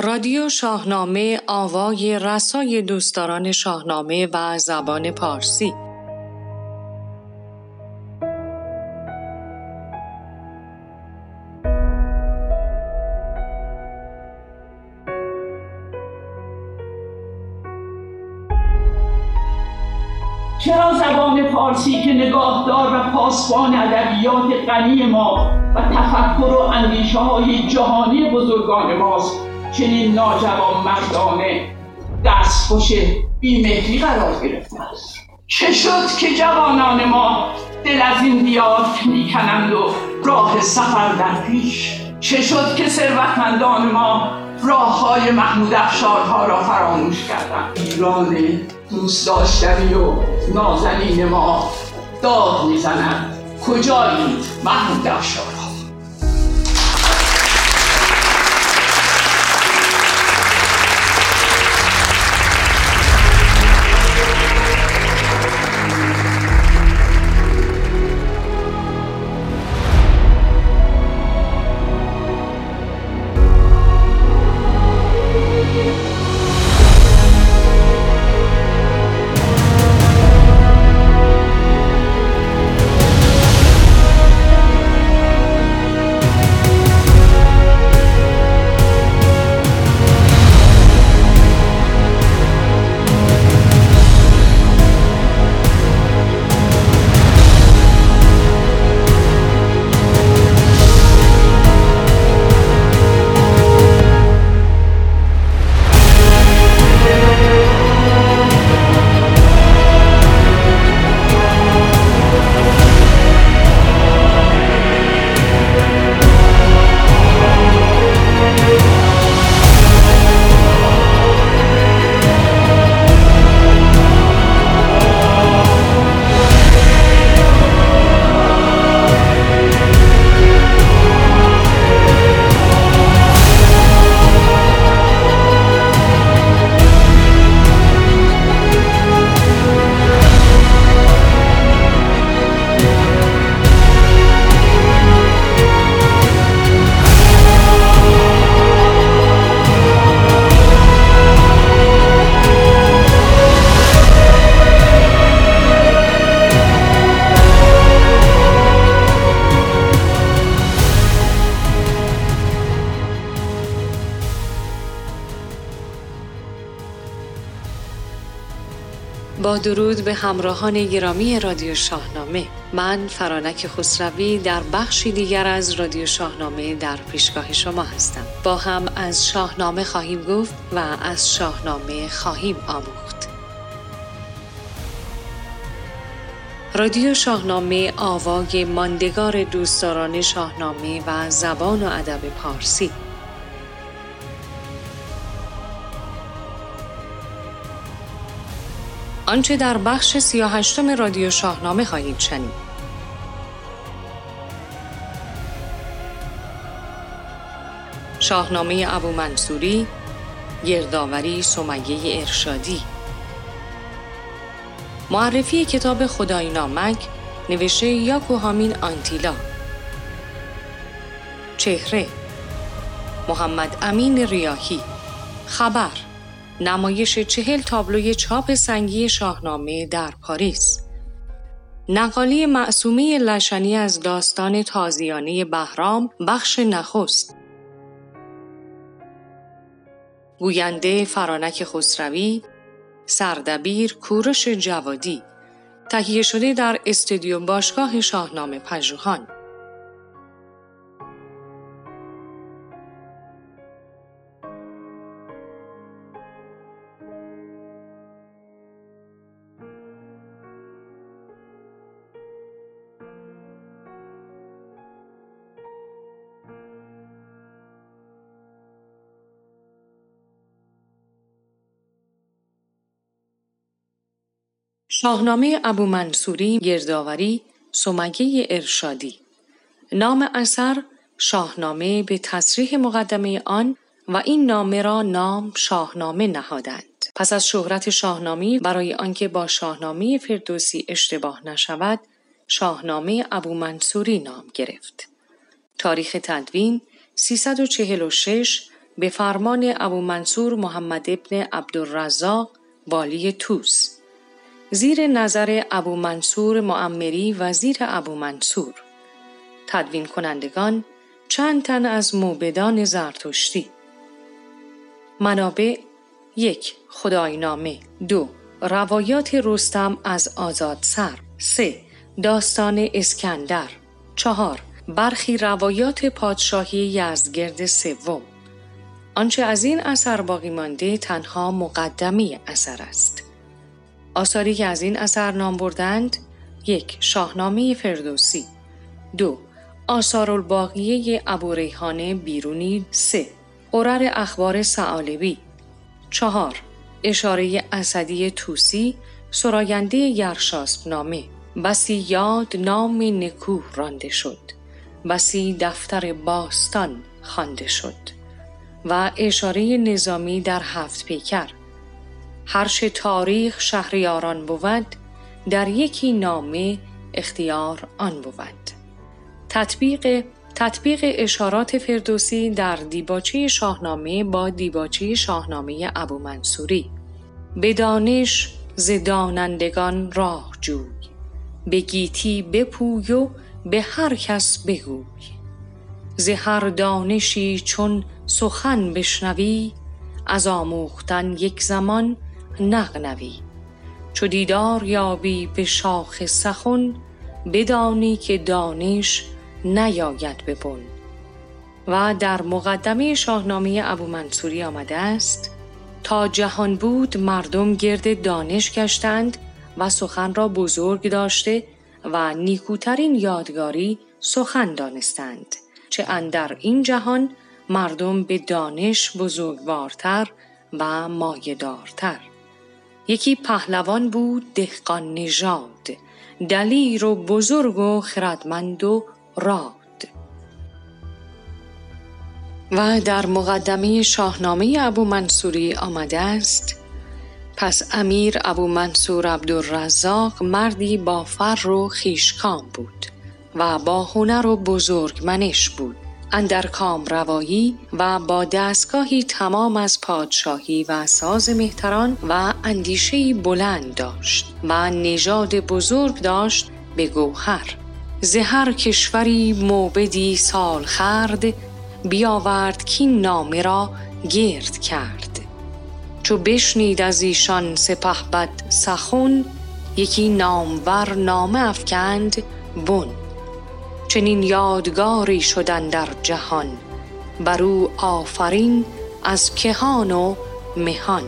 رادیو شاهنامه آوای رسای دوستداران شاهنامه و زبان پارسی. چرا زبان فارسی که نگاهدار و پاسبان ادبیات غنی ما و تفکر و اندیشه های جهانی بزرگان ماست؟ چنین ناجوان مردانه دستخوش بیمهری قرار گرفته است. چه شد که جوانان ما دل از این دیار می‌کنند و راه سفر در پیش؟ چه شد که ثروتمندان ما راه های محمود افشارها را فراموش کردند؟ ایران دوست داشتنی و نازنین ما داد می‌زنند کجایید محمود افشار؟ درود به همراهان گرامی رادیو شاهنامه. من فرانک خسروی در بخشی دیگر از رادیو شاهنامه در پیشگاه شما هستم. با هم از شاهنامه خواهیم گفت و از شاهنامه خواهیم آموخت. رادیو شاهنامه آوای ماندگار دوستداران شاهنامه و زبان و ادب پارسی. آنچه در بخش سیاهشتم رادیو شاهنامه خواهید شنید. شاهنامه ابو منصوری گردآوری سمیه ارشادی. معرفی کتاب خدای نامک نوشته یاکوهامین آنتیلا. چهره محمد امین ریاهی. خبر نمایش چهل تابلوی چاپ سنگی شاهنامه در پاریس. نقالی معصومه لشنی از داستان تازیانه بهرام بخش نخست. گوینده فرانک خسروی سردبیر کورش جوادی. تهیه شده در استودیو باشگاه شاهنامه پژوهان. شاهنامه ابو منصوری گردآوری سمیه ارشادی. نام اثر شاهنامه به تصریح مقدمه آن و این نامه را نام شاهنامه نهادند. پس از شهرت شاهنامه برای آنکه با شاهنامه فردوسی اشتباه نشود شاهنامه ابو منصوری نام گرفت. تاریخ تدوین 346 به فرمان ابو منصور محمد ابن عبدالرزاق والی توس. زیر نظر ابو منصور معمری وزیر ابو منصور. تدوین کنندگان چند تن از موبدان زرتشتی. منابع یک خداینامه. دو روایات رستم از آزاد سر. سه داستان اسکندر. چهار برخی روایات پادشاهی یزدگرد سوم. آنچه از این اثر باقی مانده تنها مقدمی اثر است. آثاری که از این اثر نام بردند یک شاهنامه فردوسی. دو آثار الباقیه ابو ریحانه بیرونی. سه قرر اخبار سعالبی. چهار اشاره اسدی توسی سراینده یرشاسب نامه بسی یاد نام نکوه رانده شد. بسی دفتر باستان خوانده شد. و اشاره نظامی در هفت پیکر. هرچه تاریخ شهریاران بود در یکی نامه اختیار آن بود. تطبیق تطبیق اشارات فردوسی در دیباچه شاهنامه با دیباچه شاهنامه ابو منصوری. به دانش زدانندگان راه جوی. به گیتی بپوی و به هر کس بگوی. ز هر دانشی چون سخن بشنوی از آموختن یک زمان نغنوی. چو دیدار یابی به شاخ سخن بدانی که دانش نیاید ببن و در مقدمه شاهنامه ابو منصوری آمده است تا جهان بود مردم گرد دانش گشتند و سخن را بزرگ داشته و نیکوترین یادگاری سخن دانستند. چه اندر این جهان مردم به دانش بزرگوارتر و مایدارتر یکی پهلوان بود دهقان نژاد. دلیر و بزرگ و خردمند و راد. و در مقدمه شاهنامه ابو منصوری آمده است پس امیر ابو منصور عبدالرزاق مردی با فر و خیشکام بود و با هنر و بزرگمنش بود. اندر کام روایی و با دستگاهی تمام از پادشاهی و ساز مهتران و اندیشهی بلند داشت و نژاد بزرگ داشت به گوهر. زهر کشوری موبدی سال خرد بیاورد که نامه را گرد کرد. چو بشنید از ایشان سپه بد سخون یکی نامور نامه افکند بن. چنین یادگاری شدن در جهان. بر او آفرین از کهان و مهان.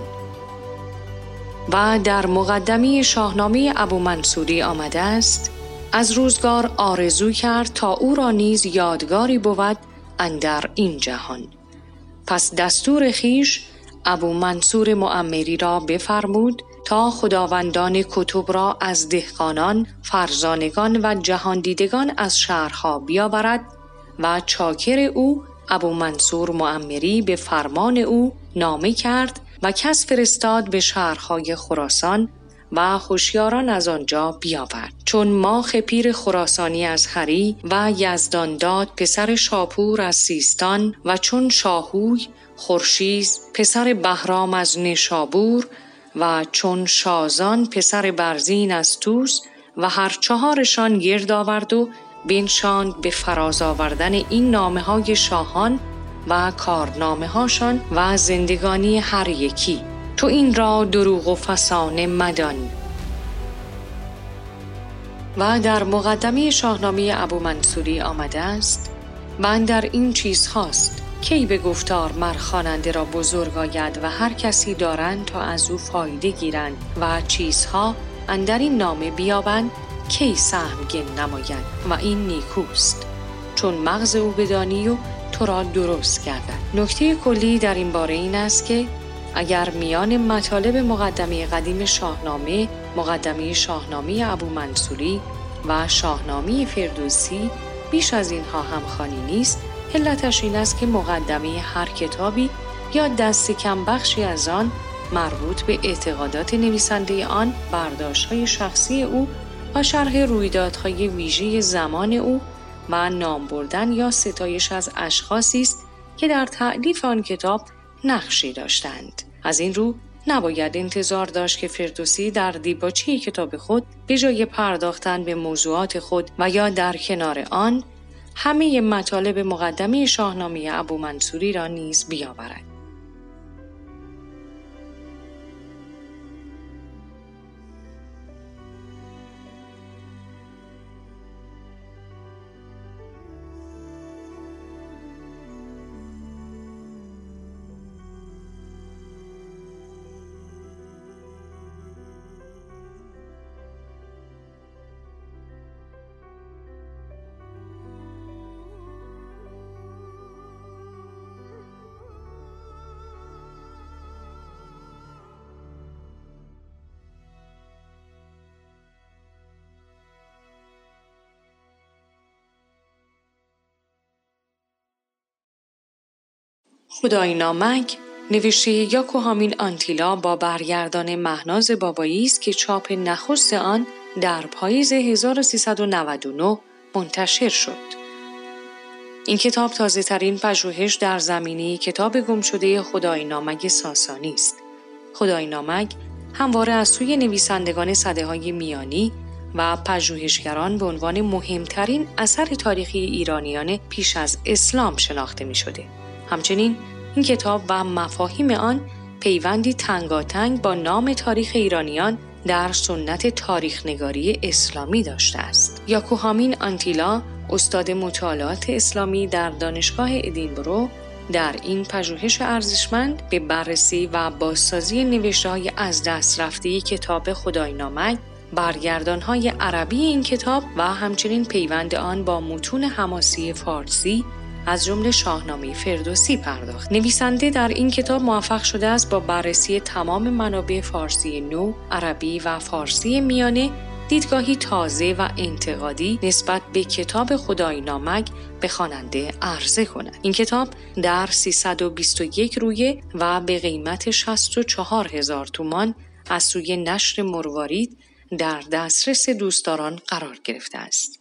و در مقدمی شاهنامه ابو منصوری آمده است از روزگار آرزو کرد تا او را نیز یادگاری بود اندر این جهان. پس دستور خیش ابو منصور معمری را بفرمود تا خداوندان کتب را از دهقانان، فرزانگان و جهاندیدگان از شهرها بیاورد و چاکر او ابو منصور معمری به فرمان او نامه کرد و کس فرستاد به شهرهای خراسان و خوشیاران از آنجا بیاورد. چون ماخ پیر خراسانی از هری و یزدانداد پسر شاپور از سیستان و چون شاهوی خورشیز پسر بهرام از نشابور و چون شازان پسر برزین از توس و هر چهارشان گرد آورد و بنشاند به فراز آوردن این نامه های شاهان و کارنامه هاشان و زندگانی هر یکی. تو این را دروغ و فسانه مدان و در مقدمه شاهنامه ابو منصوری آمده است من در این چیز هاست کی به گفتار مر خواننده را بزرگ آید و هر کسی دارند تا از او فایده گیرند و چیزها اندر این نامه بیابند کی سهمگین نماید و این نیکوست. چون مغز او بدانی و تو را درست گردد. نکته کلی در این باره این است که اگر میان مطالب مقدمه قدیم شاهنامه مقدمه شاهنامه ابو منصوری و شاهنامه فردوسی بیش از اینها همخوانی نیست علتش این است که مقدمه هر کتابی یا دست کم بخشی از آن مربوط به اعتقادات نویسنده آن برداشت های شخصی او و شرح رویدادهای ویژه زمان او و نام بردن یا ستایش از اشخاصی است که در تعلیف آن کتاب نقشی داشتند. از این رو نباید انتظار داشت که فردوسی در دیباچه کتاب خود به جای پرداختن به موضوعات خود و یا در کنار آن همه مطالب مقدمه شاهنامه ابو منصوری را نیز بیاورد. خدای نامک نوشته یاکوهامین آنتیلا با برگردان مهناز بابایی است که چاپ نخست آن در پاییز 1399 منتشر شد. این کتاب تازه ترین پژوهش در زمینه کتاب گمشده خدای نامک ساسانی است. خدای نامک همواره از سوی نویسندگان صده های میانی و پژوهشگران به عنوان مهمترین اثر تاریخی ایرانیان پیش از اسلام شناخته می شده. همچنین این کتاب و مفاهیم آن پیوندی تنگاتنگ با نام تاریخ ایرانیان در سنت تاریخ نگاری اسلامی داشته است. یاکوهامین آنتیلا استاد مطالعات اسلامی در دانشگاه ادینبرو در این پژوهش ارزشمند به بررسی و بازسازی نوشته های از دست رفته کتاب خدای نامک برگردان های عربی این کتاب و همچنین پیوند آن با متون حماسی فارسی از جمله شاهنامه فردوسی پرداخت. نویسنده در این کتاب موفق شده است با بررسی تمام منابع فارسی نو، عربی و فارسی میانه دیدگاهی تازه و انتقادی نسبت به کتاب خدای نامک به خواننده عرضه کند. این کتاب در 321 رویه و به قیمت 64 هزار تومان از سوی نشر مروارید در دسترس دوستداران قرار گرفته است.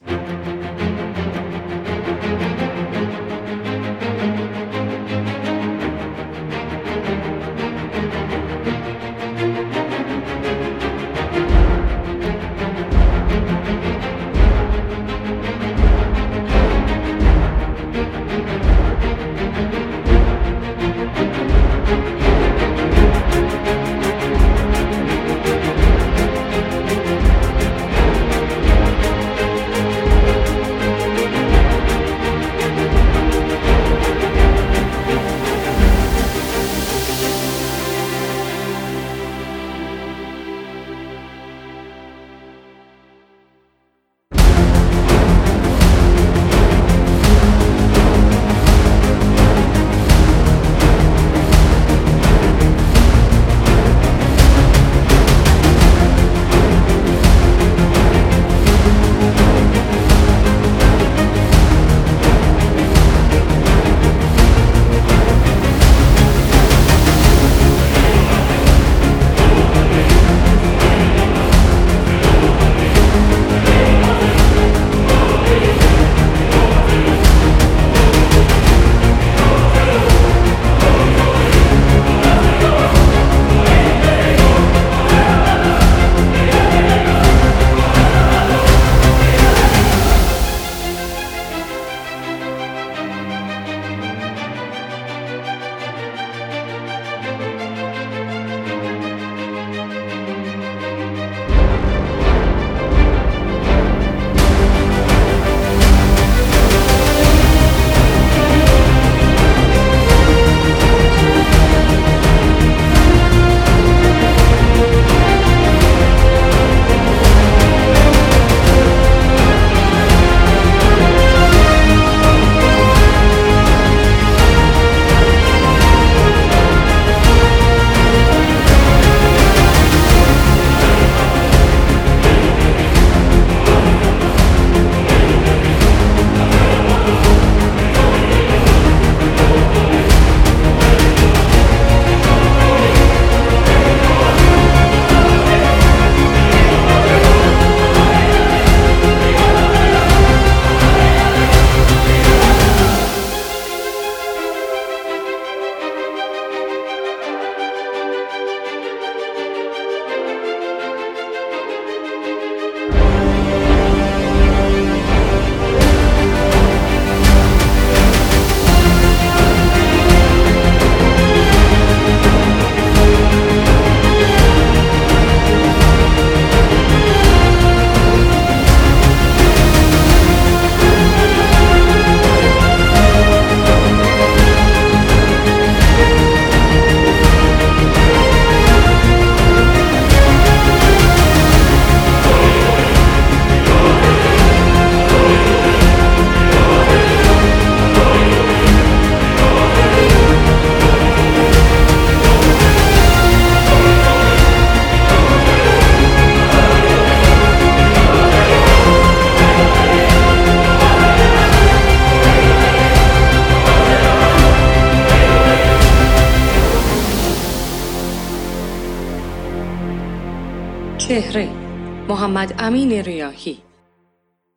محمد امین ریاهی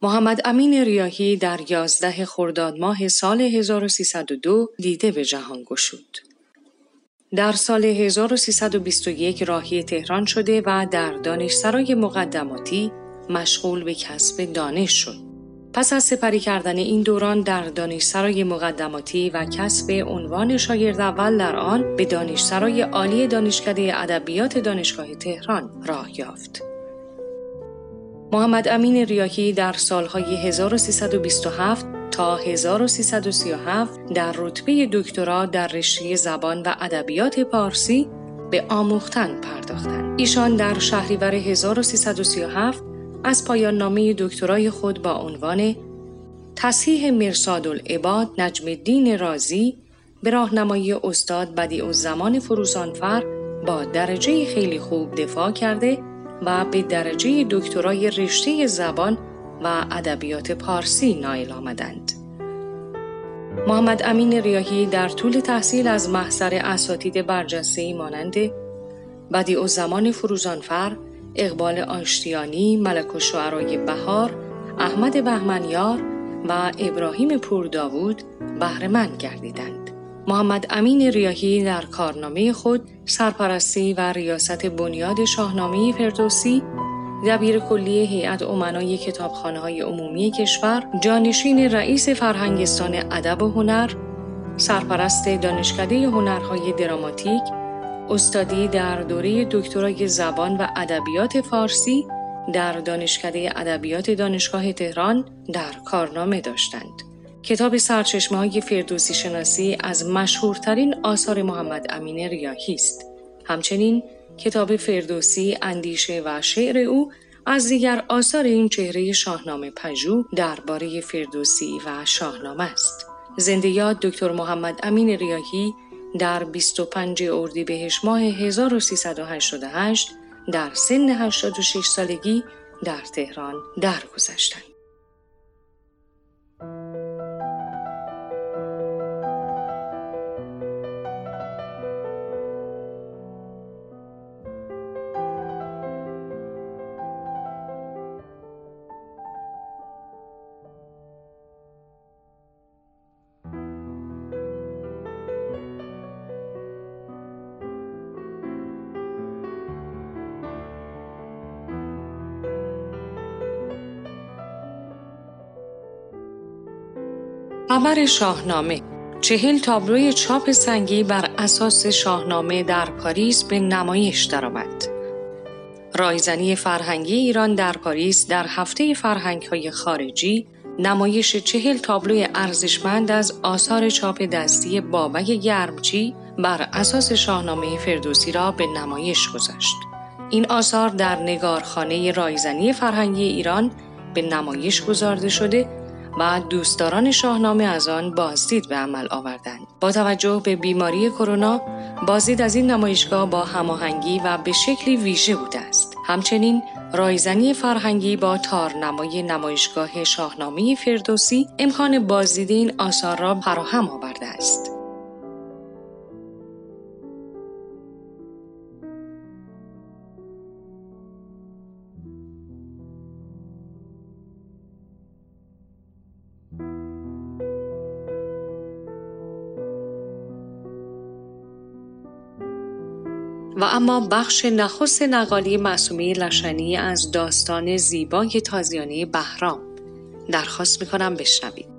محمد امین ریاهی در 11 خرداد ماه سال 1302 دیده به جهان گشود. در سال 1321 راهی تهران شده و در دانشسرای مقدماتی مشغول به کسب دانش شد. پس از سپری کردن این دوران در دانشسرای مقدماتی و کسب عنوان شاگرد اول در آن به دانشسرای عالی دانشکده ادبیات دانشگاه تهران راه یافت. محمد امین ریاهی در سالهای 1327 تا 1337 در رتبه دکترا در رشته زبان و ادبیات پارسی به آموختن پرداختند. ایشان در شهریور 1337 از پایان نامه دکترای خود با عنوان تصحیح مرساد العباد نجم الدین رازی به راهنمایی استاد بدیع زمان فروزانفر با درجه خیلی خوب دفاع کرده و به درجه دکترای رشته زبان و ادبیات پارسی نایل آمدند. محمد امین ریاهی در طول تحصیل از محضر اساتید برجسته مانند بدی زمان فروزانفر، اقبال آشتیانی، ملک و شعرای بهار، احمد بهمنیار و ابراهیم پور داوود بهرهمند گردیدند. محمد امین ریاهی در کارنامه خود سرپرستی و ریاست بنیاد شاهنامه فردوسی دبیر کلی هیئت امنای کتابخانه های عمومی کشور، جانشین رئیس فرهنگستان ادب و هنر، سرپرست دانشکده هنرهای دراماتیک، استادی در دوره دکترای زبان و ادبیات فارسی در دانشکده ادبیات دانشگاه تهران در کارنامه داشتند. کتاب سرچشمه های فردوسی شناسی از مشهورترین آثار محمد امین ریاهی است. همچنین کتاب فردوسی اندیشه و شعر او از دیگر آثار این چهره شاهنامه پژوه درباره فردوسی و شاهنامه است. زنده یاد دکتر محمد امین ریاهی در 25 اردیبهشت ماه 1388 در سن 86 سالگی در تهران درگذشتند. خبر شاهنامه چهل تابلوی چاپ سنگی بر اساس شاهنامه در پاریس به نمایش درآمد. رایزنی فرهنگی ایران در پاریس در هفته فرهنگ های خارجی نمایش چهل تابلوی ارزشمند از آثار چاپ دستی بابک گرمچی بر اساس شاهنامه فردوسی را به نمایش گذاشت. این آثار در نگارخانه رایزنی فرهنگی ایران به نمایش گذارده شده و دوستداران شاهنامه از آن بازدید به عمل آوردند. با توجه به بیماری کرونا، بازدید از این نمایشگاه با هماهنگی و به شکلی ویژه بوده است. همچنین رایزنی فرهنگی با تارنمای نمایشگاه شاهنامه فردوسی امکان بازدید این آثار را فراهم آورده است. اما بخش نخست نقالی معصومی لشنی از داستان زیبای تازیانه بهرام درخواست می‌کنم بشنوید.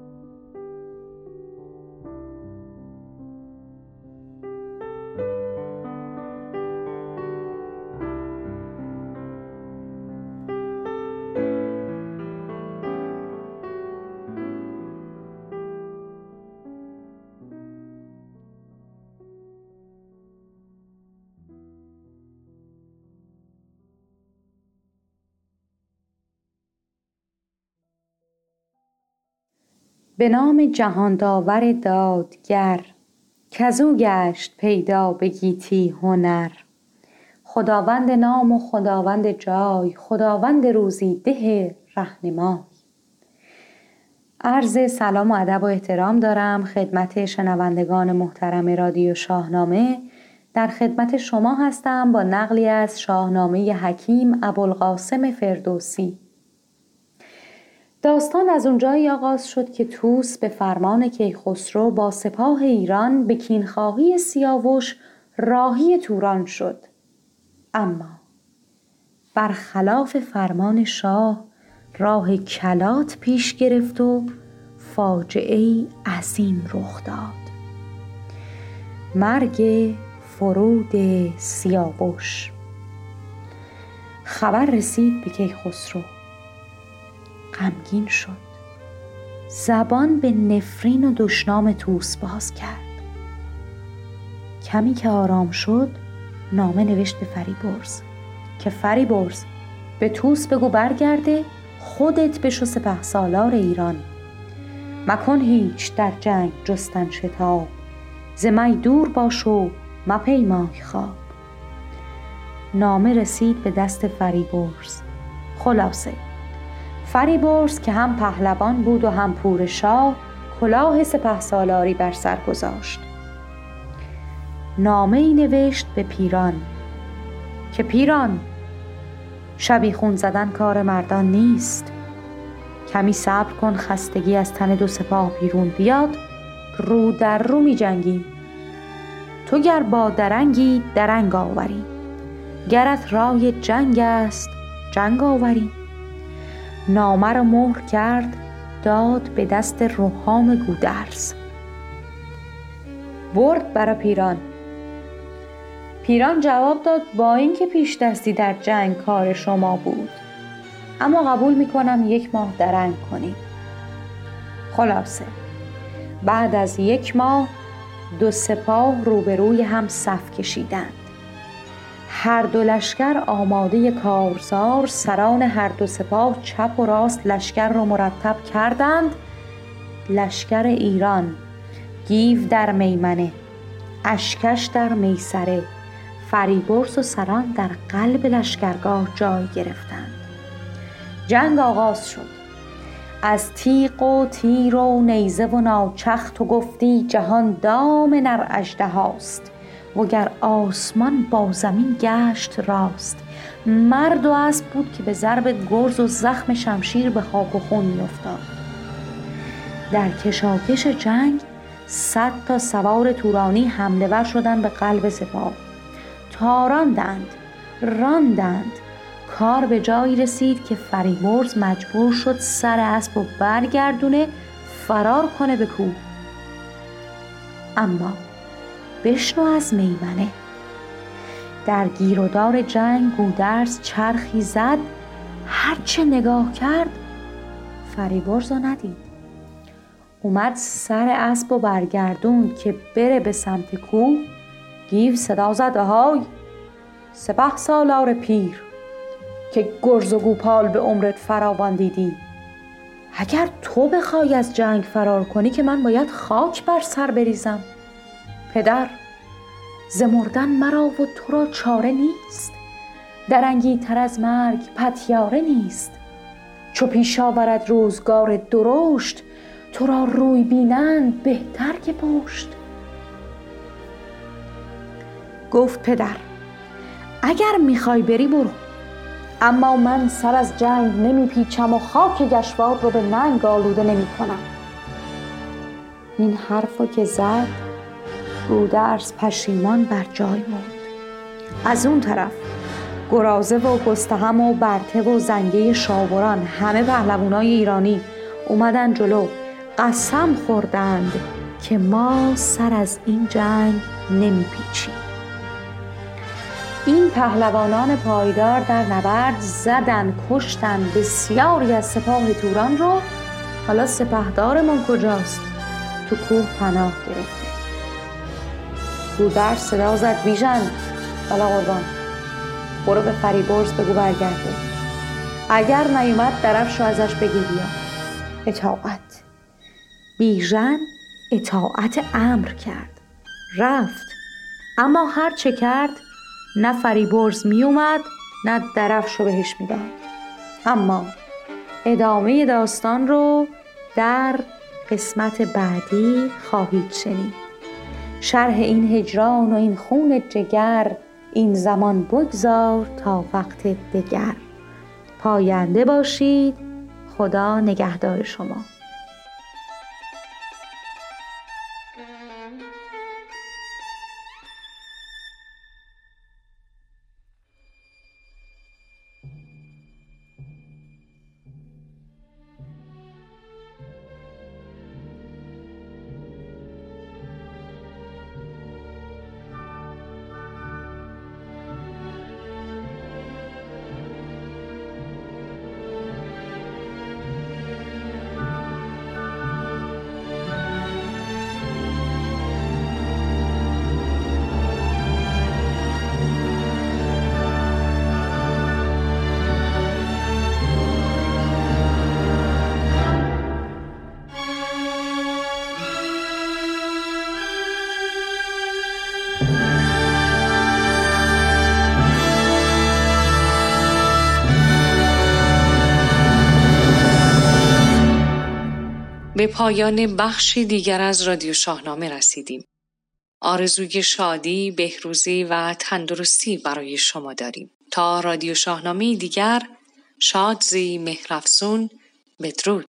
به نام جهان داور دادگر کزو گشت پیدا به گیتی هنر. خداوند نام و خداوند جای خداوند روزی ده رهنمای. عرض سلام و ادب و احترام دارم خدمت شنوندگان محترم رادیو شاهنامه. در خدمت شما هستم با نقلی از شاهنامه حکیم ابوالقاسم فردوسی. داستان از اونجایی آغاز شد که توس به فرمان کیخسرو با سپاه ایران به کینخواهی سیاوش راهی توران شد. اما برخلاف فرمان شاه راه کلات پیش گرفت و فاجعه عظیم رخ داد. مرگ فرود سیاوش. خبر رسید به کیخسرو. غمگین شد. زبان به نفرین و دشنام توس باز کرد. کمی که آرام شد نامه نوشت به فریبرز که فریبرز به توس بگو برگرده خودت بشو سپه سالار ایران. مکن هیچ در جنگ جستن شتاب. ز دور باش و مپیمای خواب. نامه رسید به دست فریبرز خلاصه فریبرز که هم پهلوان بود و هم پور شاه کلاه سپه سالاری بر سر گذاشت. نامه ای نوشت به پیران که پیران شبی خون زدن کار مردان نیست. کمی صبر کن خستگی از تن دو سپاه بیرون بیاد. رو در رو می جنگیم تو گر با درنگی درنگ آوری. گرت رای جنگ است جنگ آوری. نامه را مهر کرد داد به دست روحام گودرز. برد برا پیران. پیران جواب داد با اینکه پیش دستی در جنگ کار شما بود. اما قبول می‌کنم یک ماه درنگ کنیم. خلاصه بعد از یک ماه دو سپاه روبروی هم صف کشیدند. هر دو لشکر آماده کارزار سران هر دو سپاه چپ و راست لشکر را مرتب کردند. لشکر ایران گیو در میمنه اشکش در میسره فریبرز و سران در قلب لشکرگاه جای گرفتند. جنگ آغاز شد. از تیغ و تیر و نیزه و ناچخ تو گفتی جهان دام نر هاست وگر آسمان با زمین گشت راست. مرد و اسب بود که به ضرب گرز و زخم شمشیر به خاک و خون میافتاد. در کشاکش جنگ صد تا سوار تورانی حمله ور شدن به قلب سپاه. تاراندند راندند. کار به جایی رسید که فریبرز مجبور شد سر اسب و برگردونه فرار کنه به کوه. اما بشنو از میمنه. در گیرودار جنگ گودرز چرخی زد هرچه نگاه کرد فریبرز رو ندید. اومد سر اسب و برگردون که بره به سمت کوه گیو صدا زد های سپه سالار پیر که گرز و گوپال به عمرت فراوان دیدی اگر تو بخوای از جنگ فرار کنی که من باید خاک بر سر بریزم. پدر زمردن مرا و تو را چاره نیست. درنگی تر از مرگ پتیاره نیست. چو پیش آورد روزگار درشت تو را روی بینند بهتر که پشت. گفت پدر اگر می‌خوای بری برو. اما من سر از جنگ نمیپیچم و خاک گشوار رو به ننگ آلوده نمی کنم این حرفو که زد گودرز پشیمان بر جای موند. از اون طرف گرازه و گستهم و برته و زنگه شاوران همه پهلوانای ایرانی اومدن جلو قسم خوردند که ما سر از این جنگ نمیپیچیم. این پهلوانان پایدار در نبرد زدن کشتن بسیاری از سپاه توران رو حالا سپهدارمون کجاست؟ تو کوه پناه گرفته گودرز صدا زد. بیژن حالا قربان. برو به فریبرز بگو برگرده. اگر نیومد درفش رو ازش بگی بیا. اطاعت. بیژن اطاعت امر کرد. رفت. اما هر چه کرد نه فریبرز می اومد نه درفش رو بهش می‌داد. اما ادامه داستان رو در قسمت بعدی خواهید شنید. شرح این هجران و این خون جگر این زمان بگذار تا وقت دگر. پاینده باشید خدا نگهدار شما. به پایان بخشی دیگر از رادیو شاهنامه رسیدیم. آرزوی شادی، بهروزی و تندرستی برای شما داریم. تا رادیو شاهنامه دیگر شادزی مهرفسون بدرود